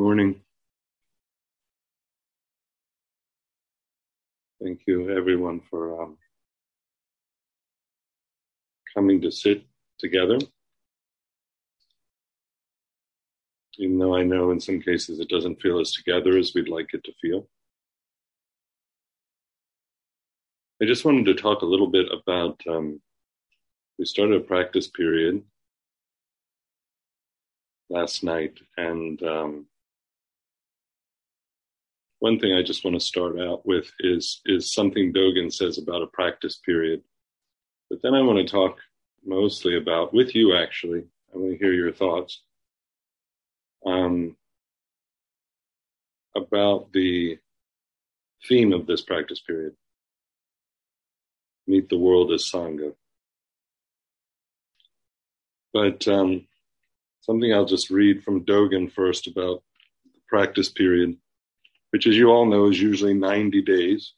morning. Thank you, everyone, for um, coming to sit together. Even though I know in some cases it doesn't feel as together as we'd like it to feel. I just wanted to talk a little bit about. Um, we started a practice period last night, and um, one thing I just want to start out with is is something Dogen says about a practice period. But then I want to talk mostly about with you actually. I want to hear your thoughts um, about the theme of this practice period. Meet the world as sangha. But um, something I'll just read from Dogen first about the practice period, which, as you all know, is usually 90 days.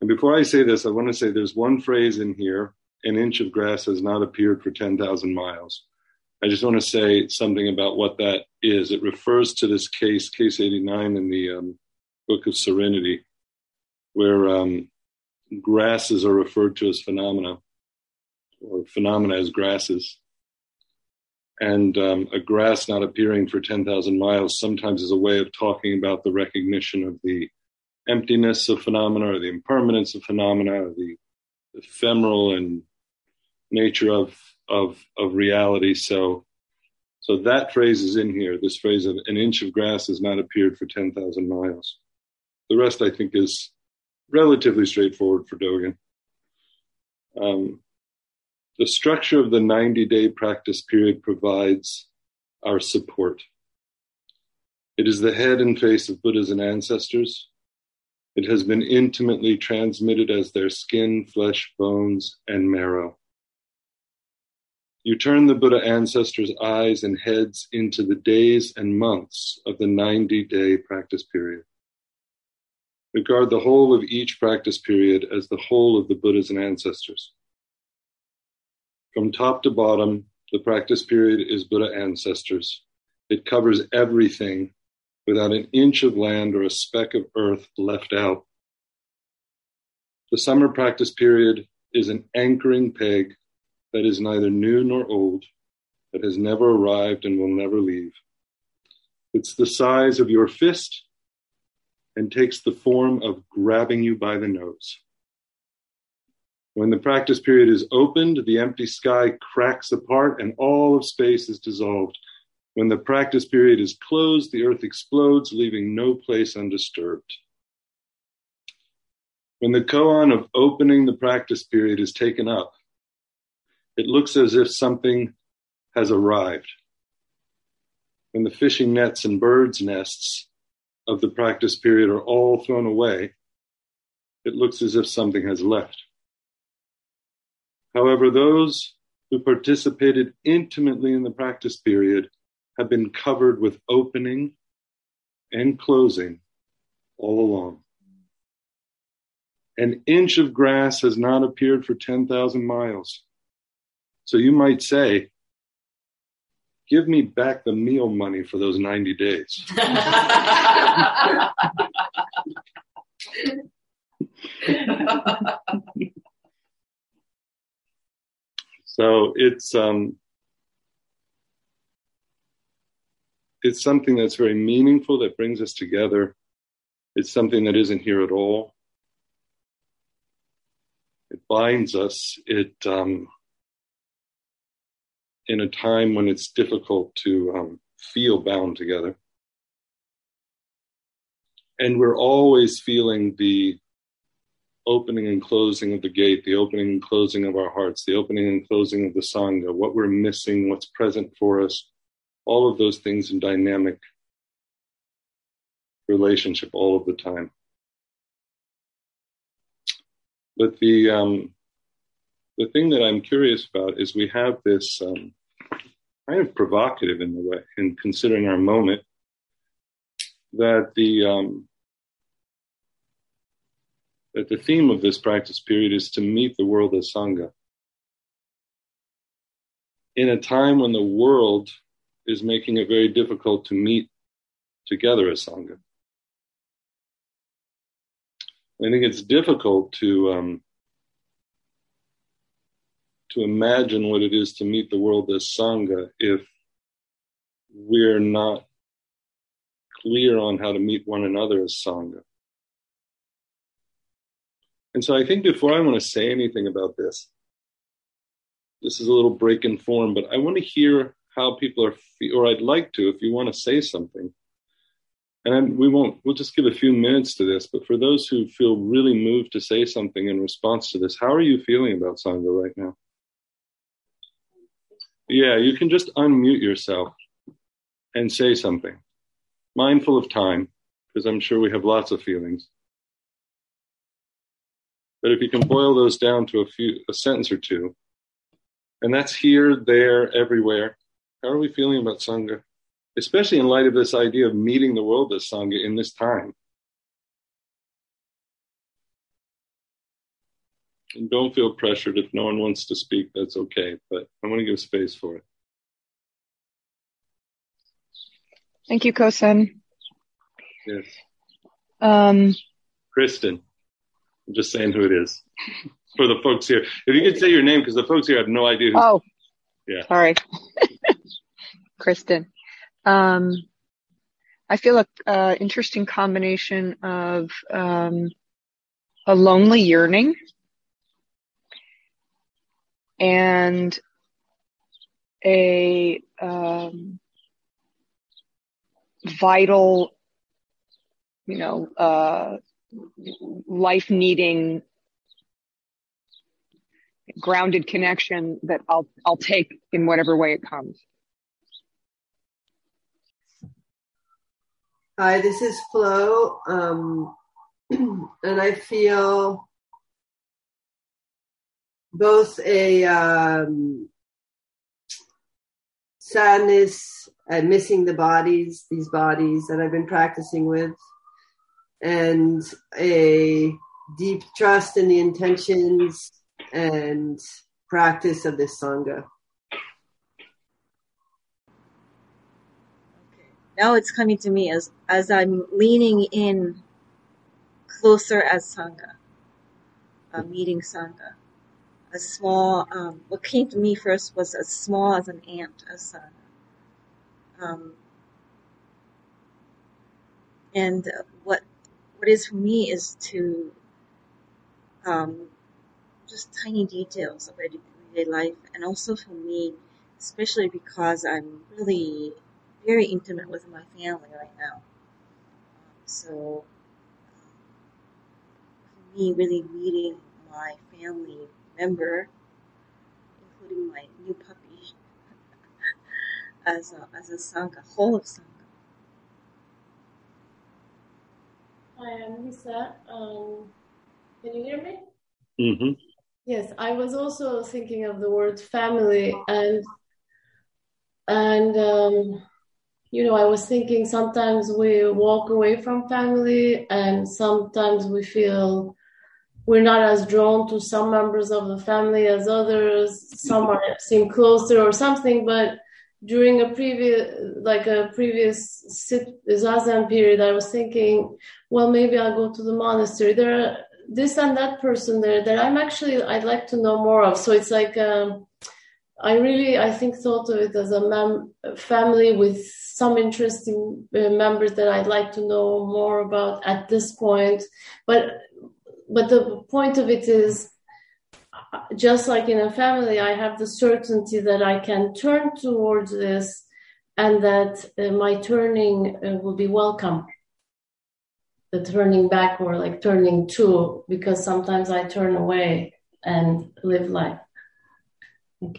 And before I say this, I want to say there's one phrase in here an inch of grass has not appeared for 10,000 miles. I just want to say something about what that is. It refers to this case, case 89 in the um, Book of Serenity, where um, grasses are referred to as phenomena, or phenomena as grasses and um, a grass not appearing for 10,000 miles sometimes is a way of talking about the recognition of the emptiness of phenomena or the impermanence of phenomena or the ephemeral and nature of, of, of reality. So, so that phrase is in here. This phrase of an inch of grass has not appeared for 10,000 miles. The rest, I think, is relatively straightforward for Dogen. Um, the structure of the 90 day practice period provides our support. It is the head and face of Buddhas and ancestors. It has been intimately transmitted as their skin, flesh, bones, and marrow. You turn the Buddha ancestors' eyes and heads into the days and months of the 90 day practice period. Regard the whole of each practice period as the whole of the Buddhas and ancestors. From top to bottom, the practice period is Buddha ancestors. It covers everything without an inch of land or a speck of earth left out. The summer practice period is an anchoring peg that is neither new nor old, that has never arrived and will never leave. It's the size of your fist and takes the form of grabbing you by the nose. When the practice period is opened, the empty sky cracks apart and all of space is dissolved. When the practice period is closed, the earth explodes, leaving no place undisturbed. When the koan of opening the practice period is taken up, it looks as if something has arrived. When the fishing nets and birds' nests of the practice period are all thrown away, it looks as if something has left. However, those who participated intimately in the practice period have been covered with opening and closing all along. An inch of grass has not appeared for 10,000 miles. So you might say, give me back the meal money for those 90 days. So it's um, it's something that's very meaningful that brings us together. It's something that isn't here at all. It binds us. It um, in a time when it's difficult to um, feel bound together. And we're always feeling the opening and closing of the gate, the opening and closing of our hearts, the opening and closing of the Sangha, what we're missing, what's present for us, all of those things in dynamic relationship all of the time. But the um, the thing that I'm curious about is we have this um, kind of provocative in the way in considering our moment that the um, that the theme of this practice period is to meet the world as Sangha. In a time when the world is making it very difficult to meet together as Sangha. I think it's difficult to um, to imagine what it is to meet the world as Sangha if we're not clear on how to meet one another as Sangha. And so I think before I want to say anything about this, this is a little break in form, but I want to hear how people are, or I'd like to, if you want to say something. And we won't, we'll just give a few minutes to this, but for those who feel really moved to say something in response to this, how are you feeling about Sangha right now? Yeah, you can just unmute yourself and say something, mindful of time, because I'm sure we have lots of feelings. But if you can boil those down to a few, a sentence or two, and that's here, there, everywhere. How are we feeling about Sangha? Especially in light of this idea of meeting the world as Sangha in this time. And don't feel pressured if no one wants to speak, that's okay, but I want to give space for it. Thank you, Kosen. Yes. Um, Kristen. I'm just saying who it is for the folks here. If you could say your name, because the folks here have no idea. Who oh, yeah. Sorry, Kristen. Um, I feel a uh, interesting combination of um, a lonely yearning and a um, vital, you know, uh, life needing grounded connection that I'll I'll take in whatever way it comes. Hi, this is Flo, um, and I feel both a um, sadness at missing the bodies, these bodies that I've been practicing with, and a deep trust in the intentions and practice of this Sangha. Now it's coming to me as, as I'm leaning in closer as Sangha, uh, meeting Sangha. A small, um, what came to me first was as small as an ant as Sangha. Um, and what what is for me is to um, just tiny details of everyday life, and also for me, especially because I'm really very intimate with my family right now. So, for me, really meeting my family member, including my new puppy, as a as a sangha, whole of sangha. Hi, I'm Lisa. Um, can you hear me? Mm-hmm. Yes, I was also thinking of the word family, and and um, you know, I was thinking sometimes we walk away from family, and sometimes we feel we're not as drawn to some members of the family as others. Some are, seem closer or something, but during a previous like a previous sit zazen period i was thinking well maybe i'll go to the monastery. There are this and that person there that i'm actually i'd like to know more of. So it's like um, i really i think thought of it as a mem- family with some interesting uh, members that i'd like to know more about at this point. But but the point of it is just like in a family, I have the certainty that I can turn towards this and that uh, my turning uh, will be welcome. The turning back or like turning to, because sometimes I turn away and live life. You.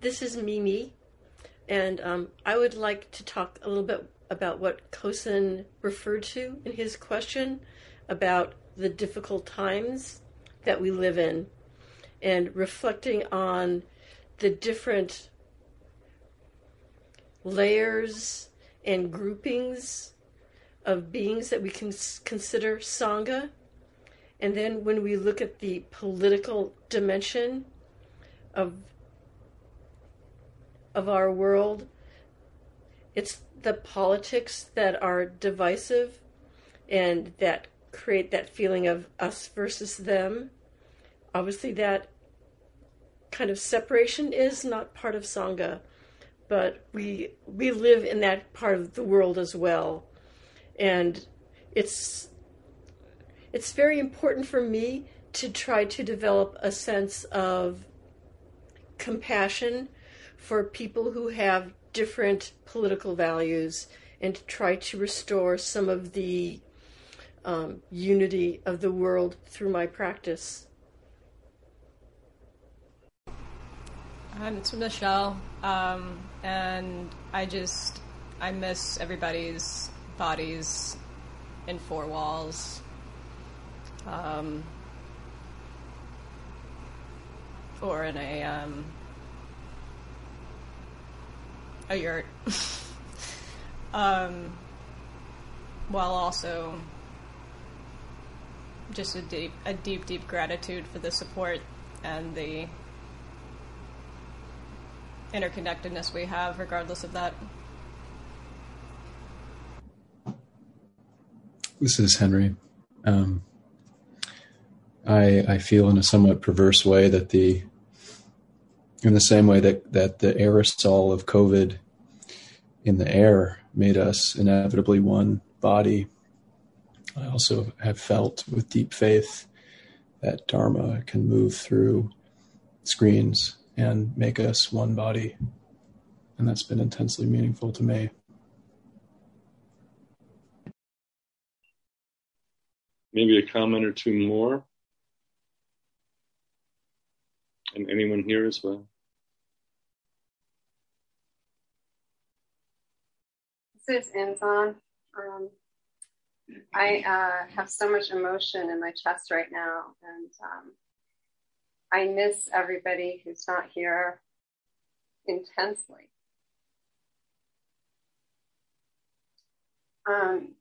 This is Mimi, and um, I would like to talk a little bit about what Kosen referred to in his question about the difficult times that we live in and reflecting on the different layers and groupings of beings that we can consider Sangha. And then when we look at the political dimension of of our world. It's the politics that are divisive and that create that feeling of us versus them. Obviously, that kind of separation is not part of Sangha, but we we live in that part of the world as well. And it's it's very important for me to try to develop a sense of compassion for people who have different political values and to try to restore some of the um, unity of the world through my practice. Um, it's Michelle, um, and I just I miss everybody's bodies in four walls. Um, or in a um, a yurt, um, while also just a deep, a deep, deep gratitude for the support and the interconnectedness we have, regardless of that. This is Henry. Um, I I feel in a somewhat perverse way that the in the same way that that the aerosol of COVID in the air made us inevitably one body. I also have felt with deep faith that Dharma can move through screens and make us one body. And that's been intensely meaningful to me. Maybe a comment or two more. And anyone here as well? This is Anton. Um, I uh, have so much emotion in my chest right now, and um, I miss everybody who's not here intensely. Um,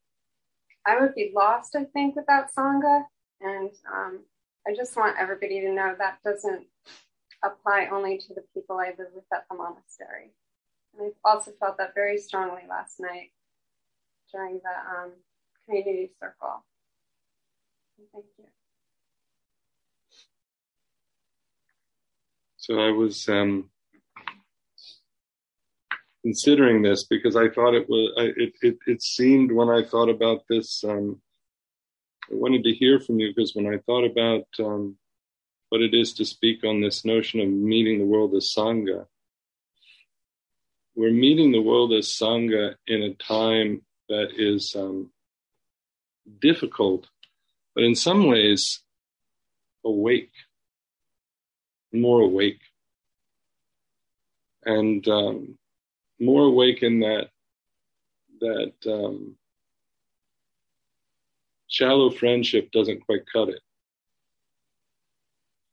I would be lost, I think, without Sangha, and um, I just want everybody to know that doesn't apply only to the people I live with at the monastery. And I also felt that very strongly last night during the um, community circle. Thank you. So I was um, considering this because I thought it was it, it, it seemed when I thought about this um, I wanted to hear from you because when I thought about um, what it is to speak on this notion of meeting the world as sangha, we're meeting the world as sangha in a time that is um, difficult, but in some ways awake more awake and um, more awake in that that um, shallow friendship doesn't quite cut it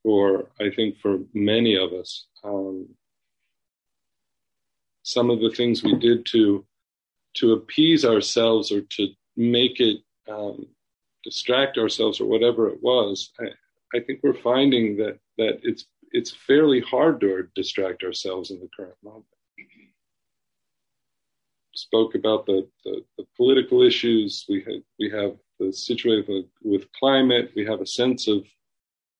for I think for many of us. Um, some of the things we did to to appease ourselves or to make it um, distract ourselves or whatever it was, I, I think we're finding that that it's it's fairly hard to distract ourselves in the current moment. Spoke about the, the, the political issues. We had, we have the situation with, with climate. We have a sense of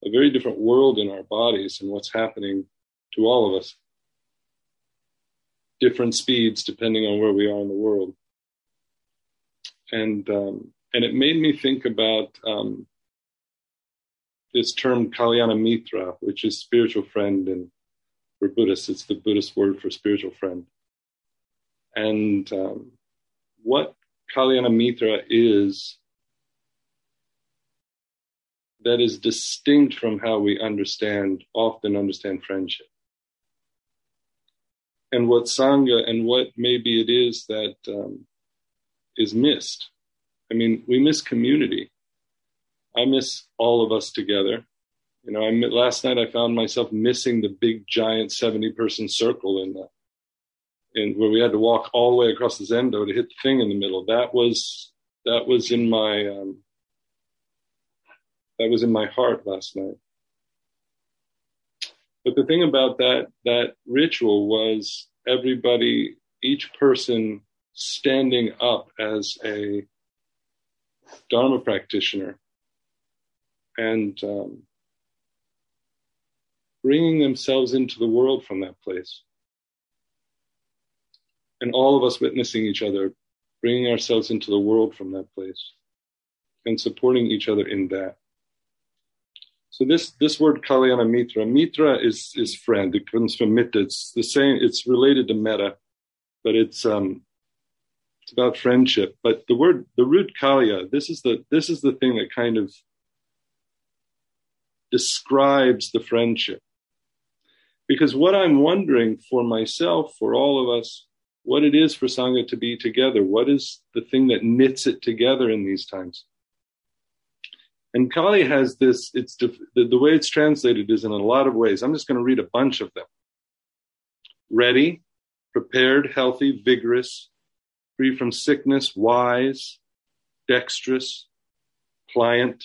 a very different world in our bodies and what's happening to all of us. Different speeds depending on where we are in the world. And um, and it made me think about um, this term Kalyana Mitra, which is spiritual friend, and for Buddhists, it's the Buddhist word for spiritual friend. And um, what Kalyana Mitra is, that is distinct from how we understand, often understand friendship. And what Sangha and what maybe it is that um, is missed. I mean, we miss community I miss all of us together. You know, I last night I found myself missing the big giant seventy person circle in the in where we had to walk all the way across the zendo to hit the thing in the middle. That was that was in my um, that was in my heart last night. But the thing about that that ritual was everybody, each person standing up as a Dharma practitioner and um, bringing themselves into the world from that place. And all of us witnessing each other, bringing ourselves into the world from that place and supporting each other in that. So this this word Kalyana Mitra, Mitra is is friend. It comes from Metta. It's the same. It's related to metta, but it's um it's about friendship. But the word the root Kalya, this is the this is the thing that kind of describes the friendship. Because what I'm wondering for myself, for all of us, what it is for Sangha to be together, what is the thing that knits it together in these times? And Kali has this, it's the, the way it's translated is in a lot of ways. I'm just going to read a bunch of them. Ready, prepared, healthy, vigorous, free from sickness, wise, dexterous, pliant,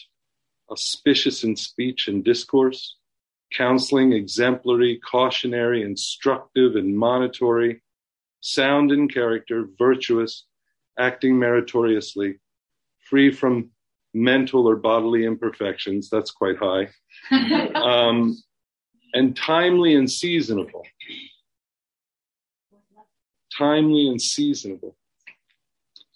auspicious in speech and discourse, counseling, exemplary, cautionary, instructive, and monitory, sound in character, virtuous, acting meritoriously, free from mental or bodily imperfections. That's quite high. um, and timely and seasonable. Timely and seasonable.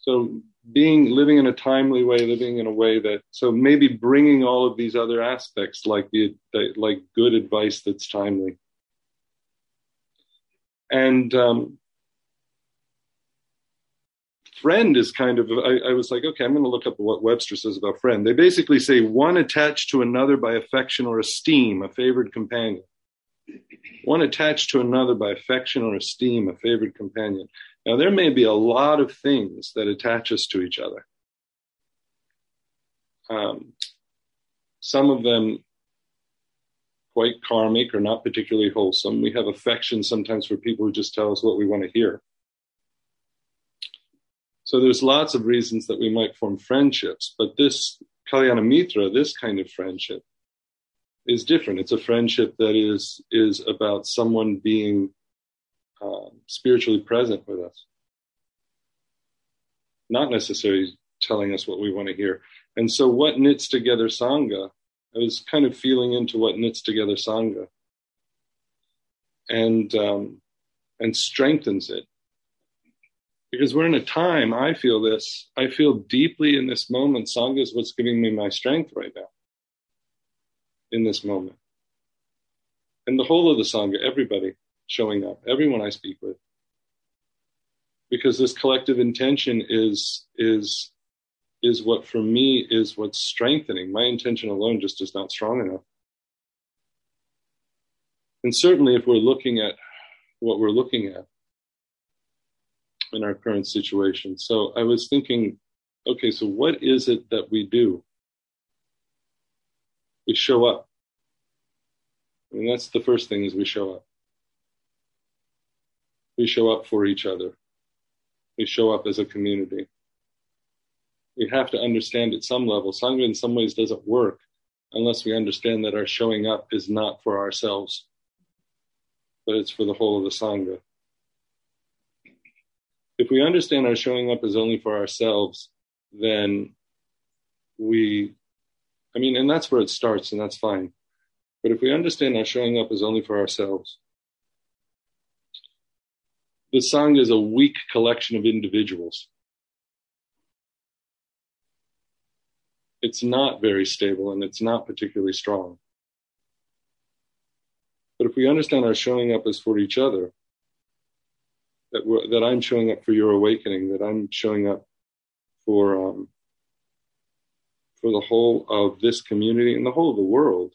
So being living in a timely way, living in a way that so maybe bringing all of these other aspects like the, the like good advice that's timely. And um, friend is kind of I, I was like okay i'm going to look up what webster says about friend. They basically say one attached to another by affection or esteem a favored companion. One attached to another by affection or esteem a favored companion now there may be a lot of things that attach us to each other. Um, some of them quite karmic or not particularly wholesome. We have affection sometimes for people who just tell us what we want to hear. So there's lots of reasons that we might form friendships, but this Kalyana Mitra, this kind of friendship, is different. It's a friendship that is is about someone being uh, spiritually present with us, not necessarily telling us what we want to hear. And so, what knits together sangha? I was kind of feeling into what knits together sangha, and um, and strengthens it. Because we're in a time i feel this i feel deeply in this moment sangha is what's giving me my strength right now. In this moment. And the whole of the sangha everybody showing up everyone i speak with because this collective intention is is is what for me is what's strengthening my intention alone just is not strong enough and certainly if we're looking at what we're looking at in our current situation. So I was thinking, okay, so what is it that we do? We show up. Mean, that's the first thing is we show up. We show up for each other. We show up as a community. We have to understand at some level, Sangha in some ways doesn't work unless we understand that our showing up is not for ourselves, but it's for the whole of the Sangha if we understand our showing up is only for ourselves, then we, I mean, and that's where it starts, and that's fine. But if we understand our showing up is only for ourselves, the Sangha is a weak collection of individuals. It's not very stable and it's not particularly strong. But if we understand our showing up is for each other, that that I'm showing up for your awakening, that I'm showing up for um, for the whole of this community and the whole of the world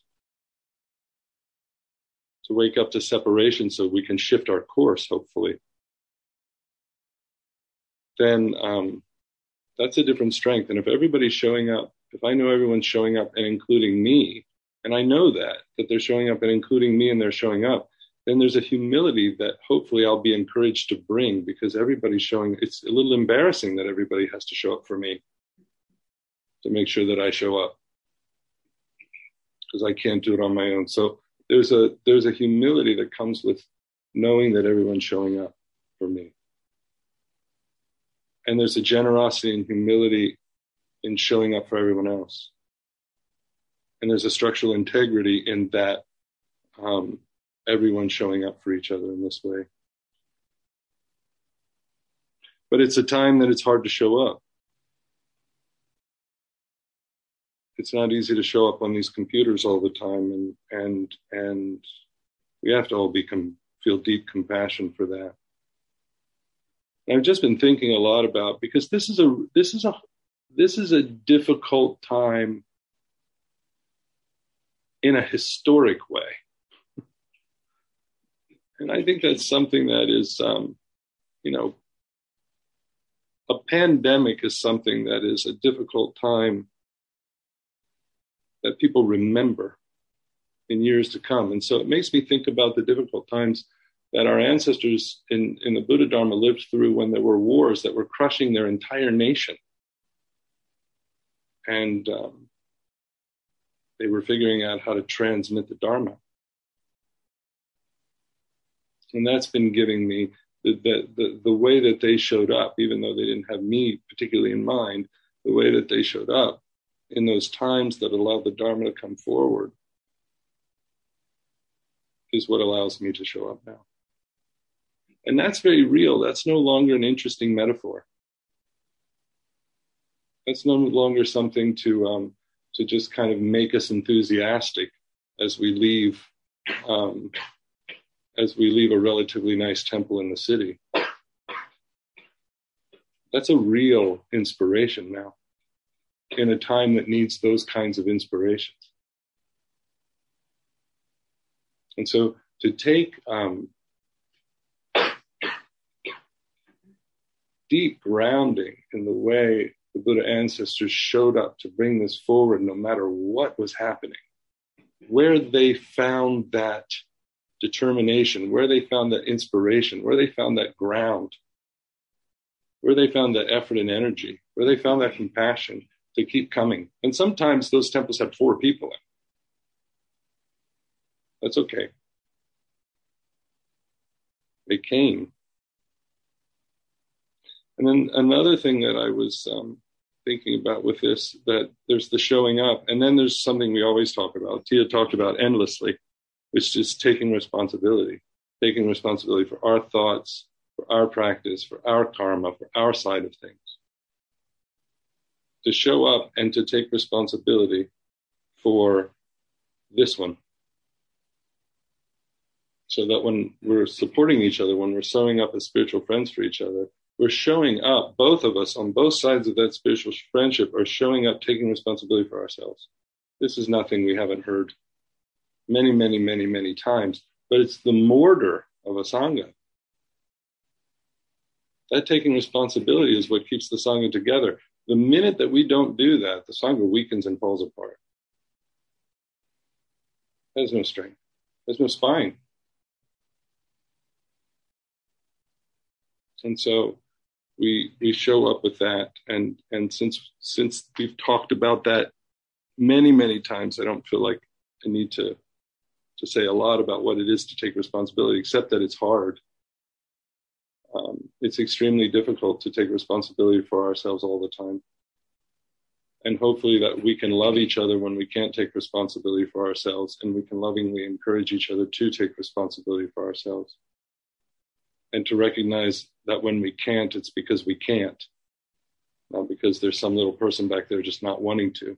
to wake up to separation so we can shift our course, hopefully. Then um, that's a different strength. And if everybody's showing up, if I know everyone's showing up and including me, and I know that that they're showing up and including me and they're showing up, then there's a humility that hopefully I'll be encouraged to bring because everybody's showing it's a little embarrassing that everybody has to show up for me to make sure that I show up because I can't do it on my own. So there's a there's a humility that comes with knowing that everyone's showing up for me. And there's a generosity and humility in showing up for everyone else. And there's a structural integrity in that um, everyone showing up for each other in this way. But it's a time that it's hard to show up. It's not easy to show up on these computers all the time, and and and we have to all become feel deep compassion for that. And I've just been thinking a lot about because this is a this is a this is a difficult time in a historic way. And I think that's something that is, um, you know, a pandemic is something that is a difficult time that people remember in years to come. And so it makes me think about the difficult times that our ancestors in, in the Buddha Dharma lived through when there were wars that were crushing their entire nation. And um, they were figuring out how to transmit the Dharma. And that's been giving me the, the, the, the way that they showed up, even though they didn't have me particularly in mind, the way that they showed up in those times that allowed the Dharma to come forward is what allows me to show up now. And that's very real. That's no longer an interesting metaphor. That's no longer something to um, to just kind of make us enthusiastic as we leave um, as we leave a relatively nice temple in the city. That's a real inspiration now in a time that needs those kinds of inspirations. And so to take um, deep grounding in the way the Buddha ancestors showed up to bring this forward no matter what was happening, where they found that determination, where they found that inspiration, where they found that ground, where they found that effort and energy, where they found that compassion to keep coming. And sometimes those temples had four people in. That's okay. They came. And then another thing that I was um, thinking about with this that there's the showing up, and then there's something we always talk about. Tia talked about endlessly, which is taking responsibility, taking responsibility for our thoughts, for our practice, for our karma, for our side of things. To show up and to take responsibility for this one. So that when we're supporting each other, when we're showing up as spiritual friends for each other, we're showing up, both of us on both sides of that spiritual friendship are showing up, taking responsibility for ourselves. This is nothing we haven't heard many, many, many, many times, but it's the mortar of a Sangha. That taking responsibility is what keeps the Sangha together. The minute that we don't do that, the Sangha weakens and falls apart. There's no strength. There's no spine. And so we we show up with that. And and since since we've talked about that many many times i don't feel like i need to to say a lot about what it is to take responsibility except that it's hard. Um, it's extremely difficult to take responsibility for ourselves all the time. And hopefully that we can love each other when we can't take responsibility for ourselves and we can lovingly encourage each other to take responsibility for ourselves and to recognize that when we can't, it's because we can't, not because there's some little person back there just not wanting to.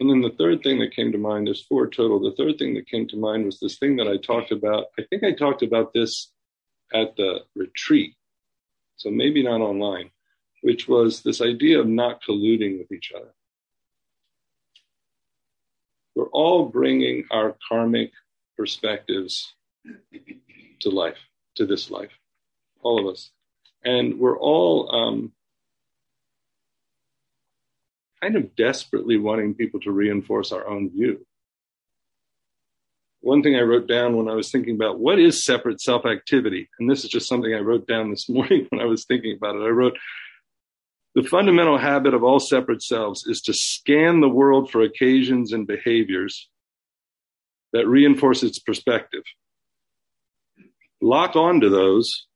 And then the third thing that came to mind, there's four total. The third thing that came to mind was this thing that I talked about. I think I talked about this at the retreat, so maybe not online, which was this idea of not colluding with each other. We're all bringing our karmic perspectives to life, to this life, all of us. And we're all um, kind of desperately wanting people to reinforce our own view. One thing I wrote down when I was thinking about what is separate self activity, and this is just something I wrote down this morning when I was thinking about it. I wrote, the fundamental habit of all separate selves is to scan the world for occasions and behaviors that reinforce its perspective lock onto those,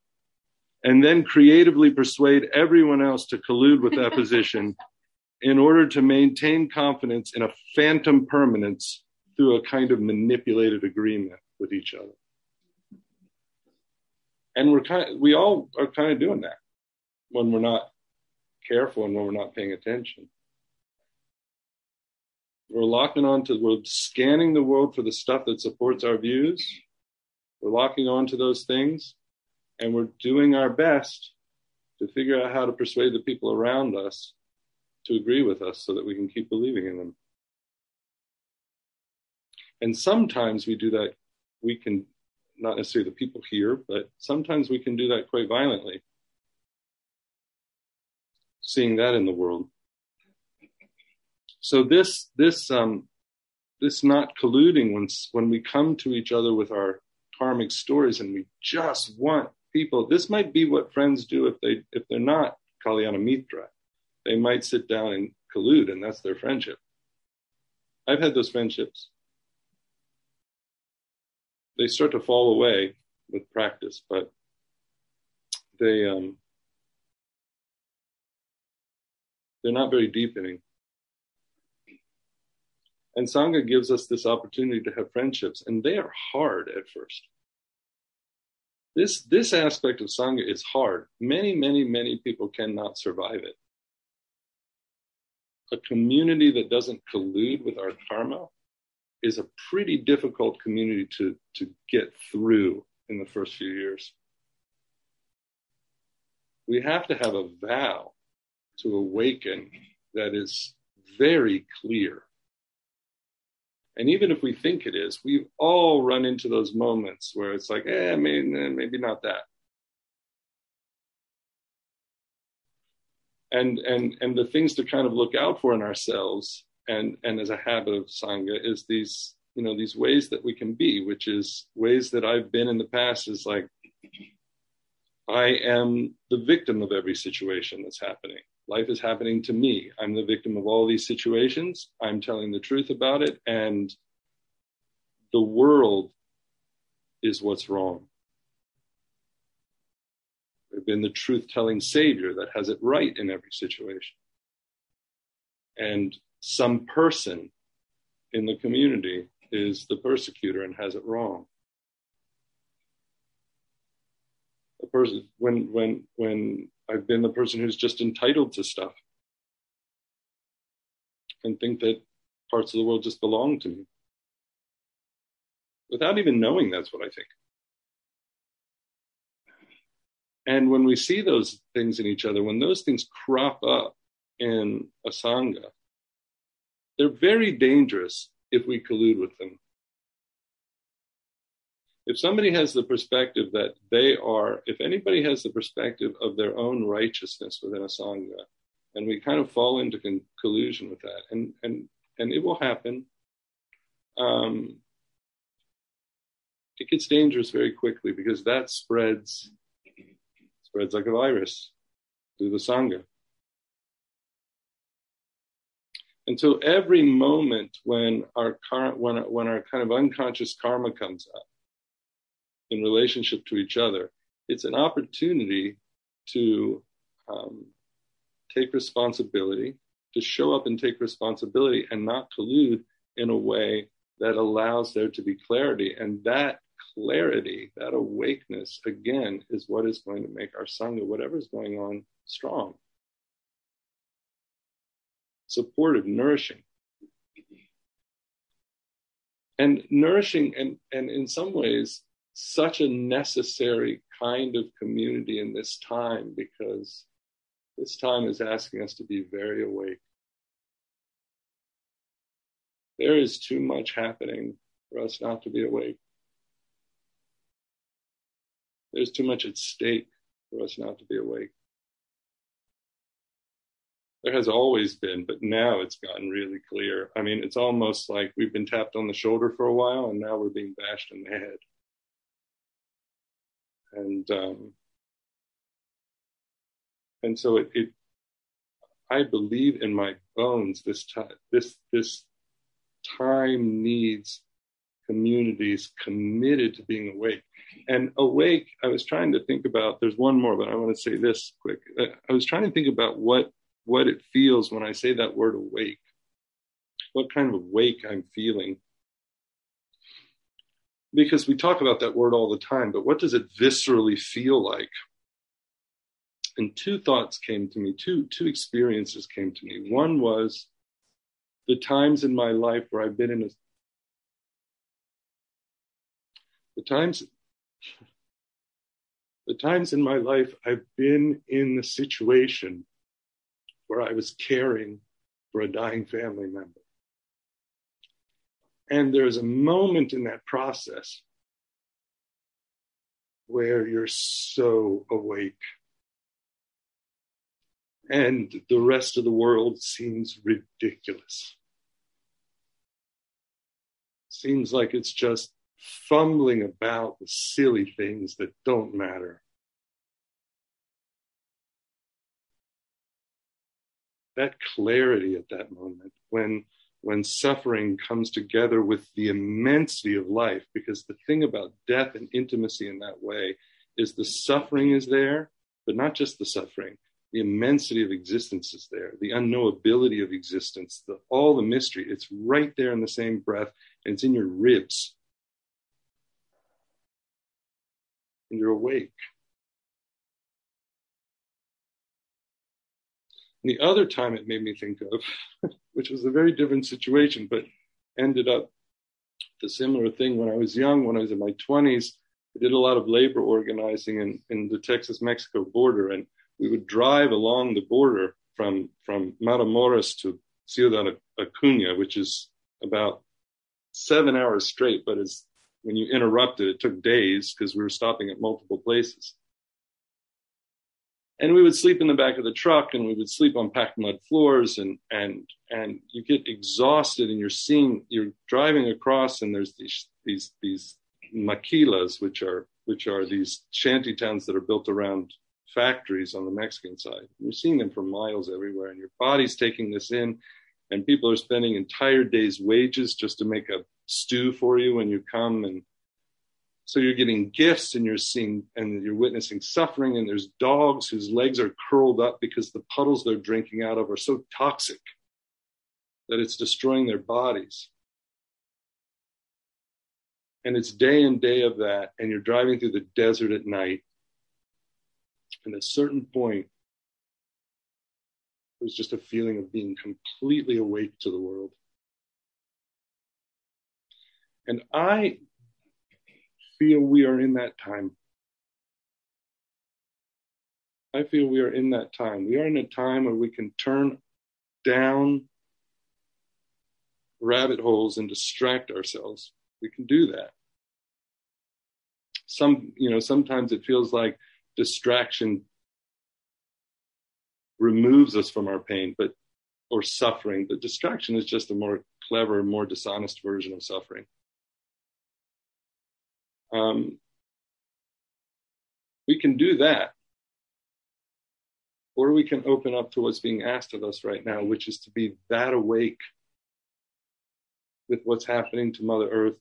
and then creatively persuade everyone else to collude with that position in order to maintain confidence in a phantom permanence through a kind of manipulated agreement with each other. And we're kind of, we all are kind of doing that when we're not careful and when we're not paying attention. We're locking on to, we're scanning the world for the stuff that supports our views. We're locking on to those things and we're doing our best to figure out how to persuade the people around us to agree with us so that we can keep believing in them. And sometimes we do that, we can, not necessarily the people here, but sometimes we can do that quite violently. Seeing that in the world. So this, this, um, this not colluding when, when we come to each other with our karmic stories and we just want people, this might be what friends do if they, if they're not Kalyana Mitra they might sit down and collude, and that's their friendship. I've had those friendships. They start to fall away with practice, but they um, they're not very deepening. And Sangha gives us this opportunity to have friendships, and they are hard at first. This, this aspect of Sangha is hard. Many, many, many people cannot survive it a community that doesn't collude with our karma is a pretty difficult community to, to get through in the first few years. We have to have a vow to awaken that is very clear. And even if we think it is, we've all run into those moments where it's like, eh, maybe, maybe not that. and and and the things to kind of look out for in ourselves and and as a habit of sangha is these you know these ways that we can be which is ways that i've been in the past is like i am the victim of every situation that's happening life is happening to me i'm the victim of all these situations i'm telling the truth about it and the world is what's wrong have been the truth telling savior that has it right in every situation. And some person in the community is the persecutor and has it wrong. A person when when when I've been the person who's just entitled to stuff and think that parts of the world just belong to me without even knowing that's what I think. And when we see those things in each other, when those things crop up in a Sangha, they're very dangerous if we collude with them. If somebody has the perspective that they are, if anybody has the perspective of their own righteousness within a Sangha, and we kind of fall into con- collusion with that, and, and, and it will happen, um, it gets dangerous very quickly because that spreads spreads like a virus through the Sangha. And so every moment when our current, when, when our kind of unconscious karma comes up in relationship to each other, it's an opportunity to um, take responsibility, to show up and take responsibility and not collude in a way that allows there to be clarity. And that clarity, that awakeness, again, is what is going to make our Sangha, whatever is going on, strong, supportive, nourishing. And nourishing, and, and in some ways, such a necessary kind of community in this time because this time is asking us to be very awake. There is too much happening for us not to be awake. There's too much at stake for us not to be awake. There has always been, but now it's gotten really clear. I mean, it's almost like we've been tapped on the shoulder for a while and now we're being bashed in the head. And, um, and so it, it, I believe in my bones this time, this, this time needs communities committed to being awake. And awake, I was trying to think about, there's one more, but I want to say this quick. Uh, I was trying to think about what, what it feels when I say that word awake, what kind of awake I'm feeling. Because we talk about that word all the time, but what does it viscerally feel like? And two thoughts came to me, two, two experiences came to me. One was the times in my life where I've been in a the times the times in my life I've been in the situation where I was caring for a dying family member. And there's a moment in that process where you're so awake. And the rest of the world seems ridiculous. Seems like it's just fumbling about with silly things that don't matter. That clarity at that moment, when when suffering comes together with the immensity of life, because the thing about death and intimacy in that way is the suffering is there, but not just the suffering. The immensity of existence is there, the unknowability of existence, the, all the mystery. It's right there in the same breath, and it's in your ribs. and you're awake. And the other time it made me think of, which was a very different situation, but ended up the similar thing when I was young, when I was in my 20s. I did a lot of labor organizing in, in the Texas Mexico border, and we would drive along the border from, from Matamoros to Ciudad Acuna, which is about seven hours straight, but it's when you interrupted, it took days because we were stopping at multiple places. And we would sleep in the back of the truck and we would sleep on packed mud floors and, and, and you get exhausted and you're seeing, you're driving across and there's these, these, these maquilas, which are, which are these shanty towns that are built around factories on the Mexican side. You're seeing them for miles everywhere and your body's taking this in and people are spending entire days wages just to make a stew for you when you come and so you're getting gifts and you're seeing and you're witnessing suffering and there's dogs whose legs are curled up because the puddles they're drinking out of are so toxic that it's destroying their bodies. And it's day and day of that and you're driving through the desert at night. And at a certain point there's just a feeling of being completely awake to the world. And I feel we are in that time. I feel we are in that time. We are in a time where we can turn down rabbit holes and distract ourselves. We can do that. Some, you know, sometimes it feels like distraction removes us from our pain, but or suffering. But distraction is just a more clever, more dishonest version of suffering. Um, we can do that. Or we can open up to what's being asked of us right now, which is to be that awake with what's happening to Mother Earth,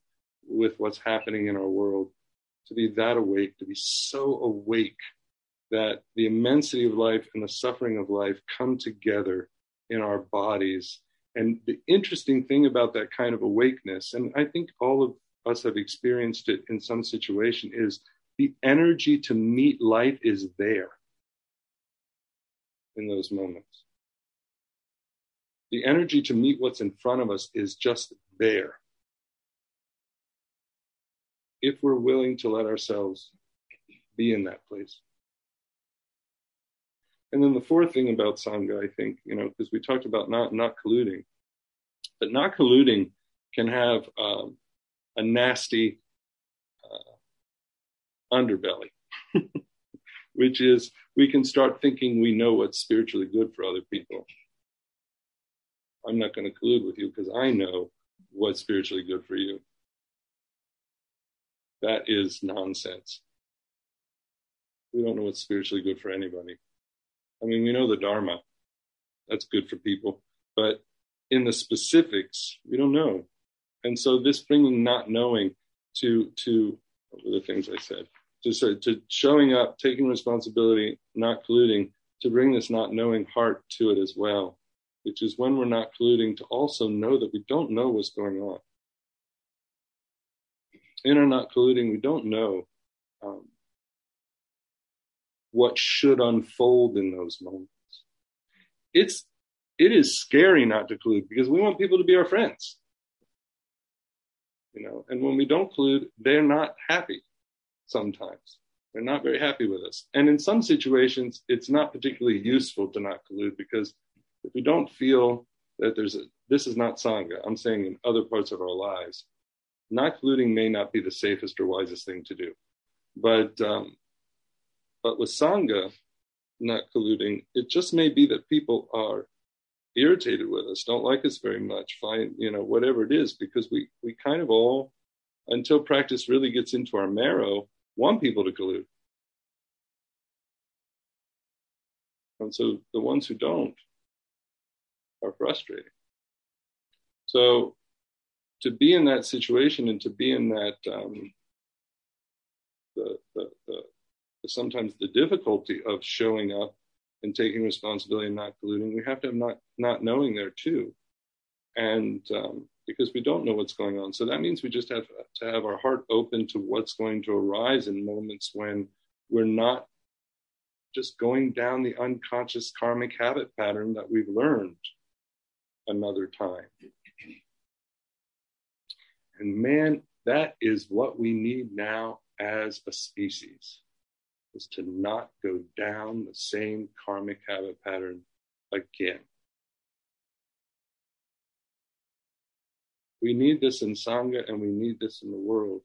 with what's happening in our world, to be that awake, to be so awake that the immensity of life and the suffering of life come together in our bodies. And the interesting thing about that kind of awakeness, and I think all of us have experienced it in some situation is the energy to meet life is there in those moments. The energy to meet what's in front of us is just there. If we're willing to let ourselves be in that place. And then the fourth thing about Sangha, I think, you know, because we talked about not not colluding, but not colluding can have um, a nasty uh, underbelly, which is we can start thinking we know what's spiritually good for other people. I'm not going to collude with you because I know what's spiritually good for you. That is nonsense. We don't know what's spiritually good for anybody. I mean, we know the Dharma. That's good for people. But in the specifics, we don't know And so this bringing not knowing to to the things I said to to showing up, taking responsibility, not colluding, to bring this not knowing heart to it as well, which is when we're not colluding to also know that we don't know what's going on. In our not colluding, we don't know um, what should unfold in those moments. It's it is scary not to collude because we want people to be our friends. You know, and when we don't collude, they're not happy sometimes. They're not very happy with us. And in some situations, it's not particularly useful to not collude because if we don't feel that there's a, this is not Sangha, I'm saying in other parts of our lives, not colluding may not be the safest or wisest thing to do. But, um, but with Sangha, not colluding, it just may be that people are irritated with us, don't like us very much, find, you know, whatever it is, because we, we kind of all, until practice really gets into our marrow, want people to collude. And so the ones who don't are frustrating. So to be in that situation and to be in that um, the, the, the, the, sometimes the difficulty of showing up and taking responsibility and not colluding, we have to have not not knowing there too, and um, because we don't know what's going on, so that means we just have to have our heart open to what's going to arise in moments when we're not just going down the unconscious karmic habit pattern that we've learned another time. And man, that is what we need now as a species is to not go down the same karmic habit pattern again. We need this in Sangha and we need this in the world.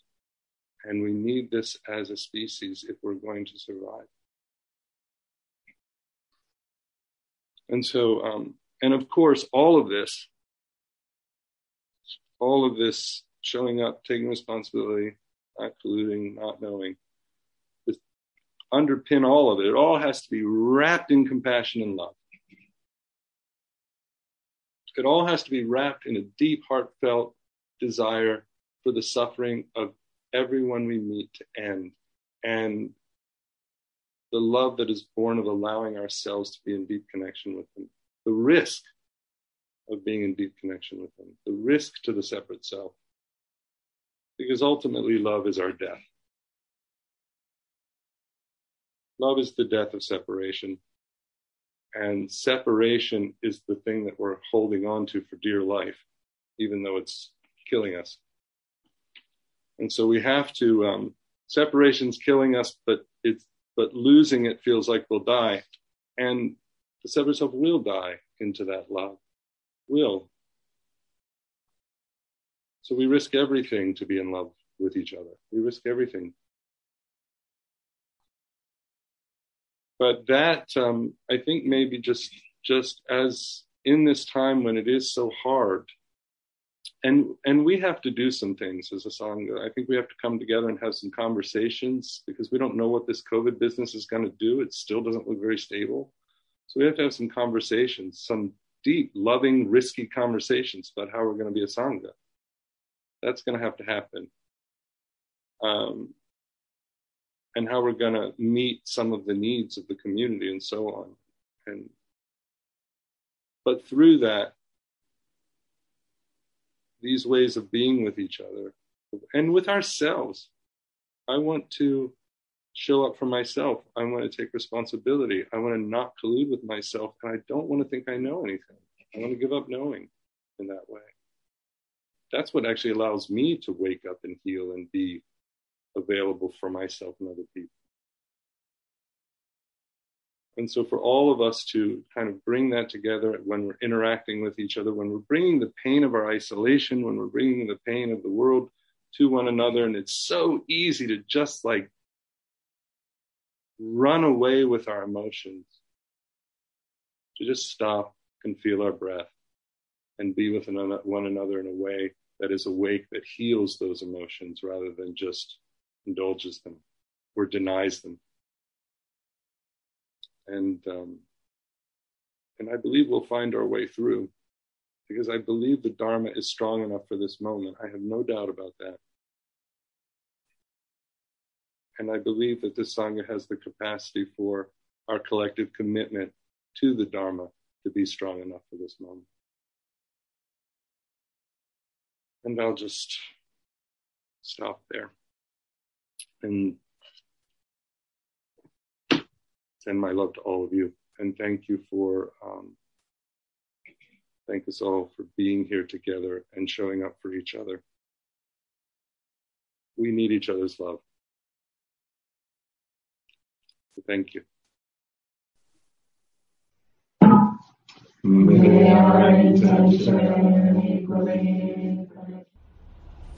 And we need this as a species if we're going to survive. And so, um, and of course, all of this, all of this showing up, taking responsibility, not colluding, not knowing, underpin all of it. It all has to be wrapped in compassion and love. It all has to be wrapped in a deep, heartfelt desire for the suffering of everyone we meet to end and the love that is born of allowing ourselves to be in deep connection with them. The risk of being in deep connection with them, the risk to the separate self. Because ultimately, love is our death. Love is the death of separation. And separation is the thing that we're holding on to for dear life, even though it's killing us. And so we have to, um, separation's killing us, but it's, but losing it feels like we'll die. And the separate self will die into that love. Will. So we risk everything to be in love with each other. We risk everything but that um, I think maybe just just as in this time when it is so hard, and and we have to do some things as a sangha. I think we have to come together and have some conversations because we don't know what this COVID business is going to do. It still doesn't look very stable, so we have to have some conversations, some deep, loving, risky conversations about how we're going to be a sangha. That's going to have to happen. Um, and how we're going to meet some of the needs of the community and so on. And but through that, these ways of being with each other and with ourselves, I want to show up for myself. I want to take responsibility. I want to not collude with myself. And I don't want to think I know anything. I want to give up knowing in that way. That's what actually allows me to wake up and heal and be available for myself and other people. And so, for all of us to kind of bring that together when we're interacting with each other, when we're bringing the pain of our isolation, when we're bringing the pain of the world to one another, and it's so easy to just like run away with our emotions, to just stop and feel our breath and be with one another in a way that is awake, that heals those emotions rather than just indulges them or denies them. And um, and I believe we'll find our way through. because I believe the Dharma is strong enough for this moment. I have no doubt about that. And I believe that this Sangha has the capacity for our collective commitment to the Dharma to be strong enough for this moment. And I'll just stop there and send my love to all of you. And thank you for, um, thank us all for being here together and showing up for each other. We need each other's love. So thank you.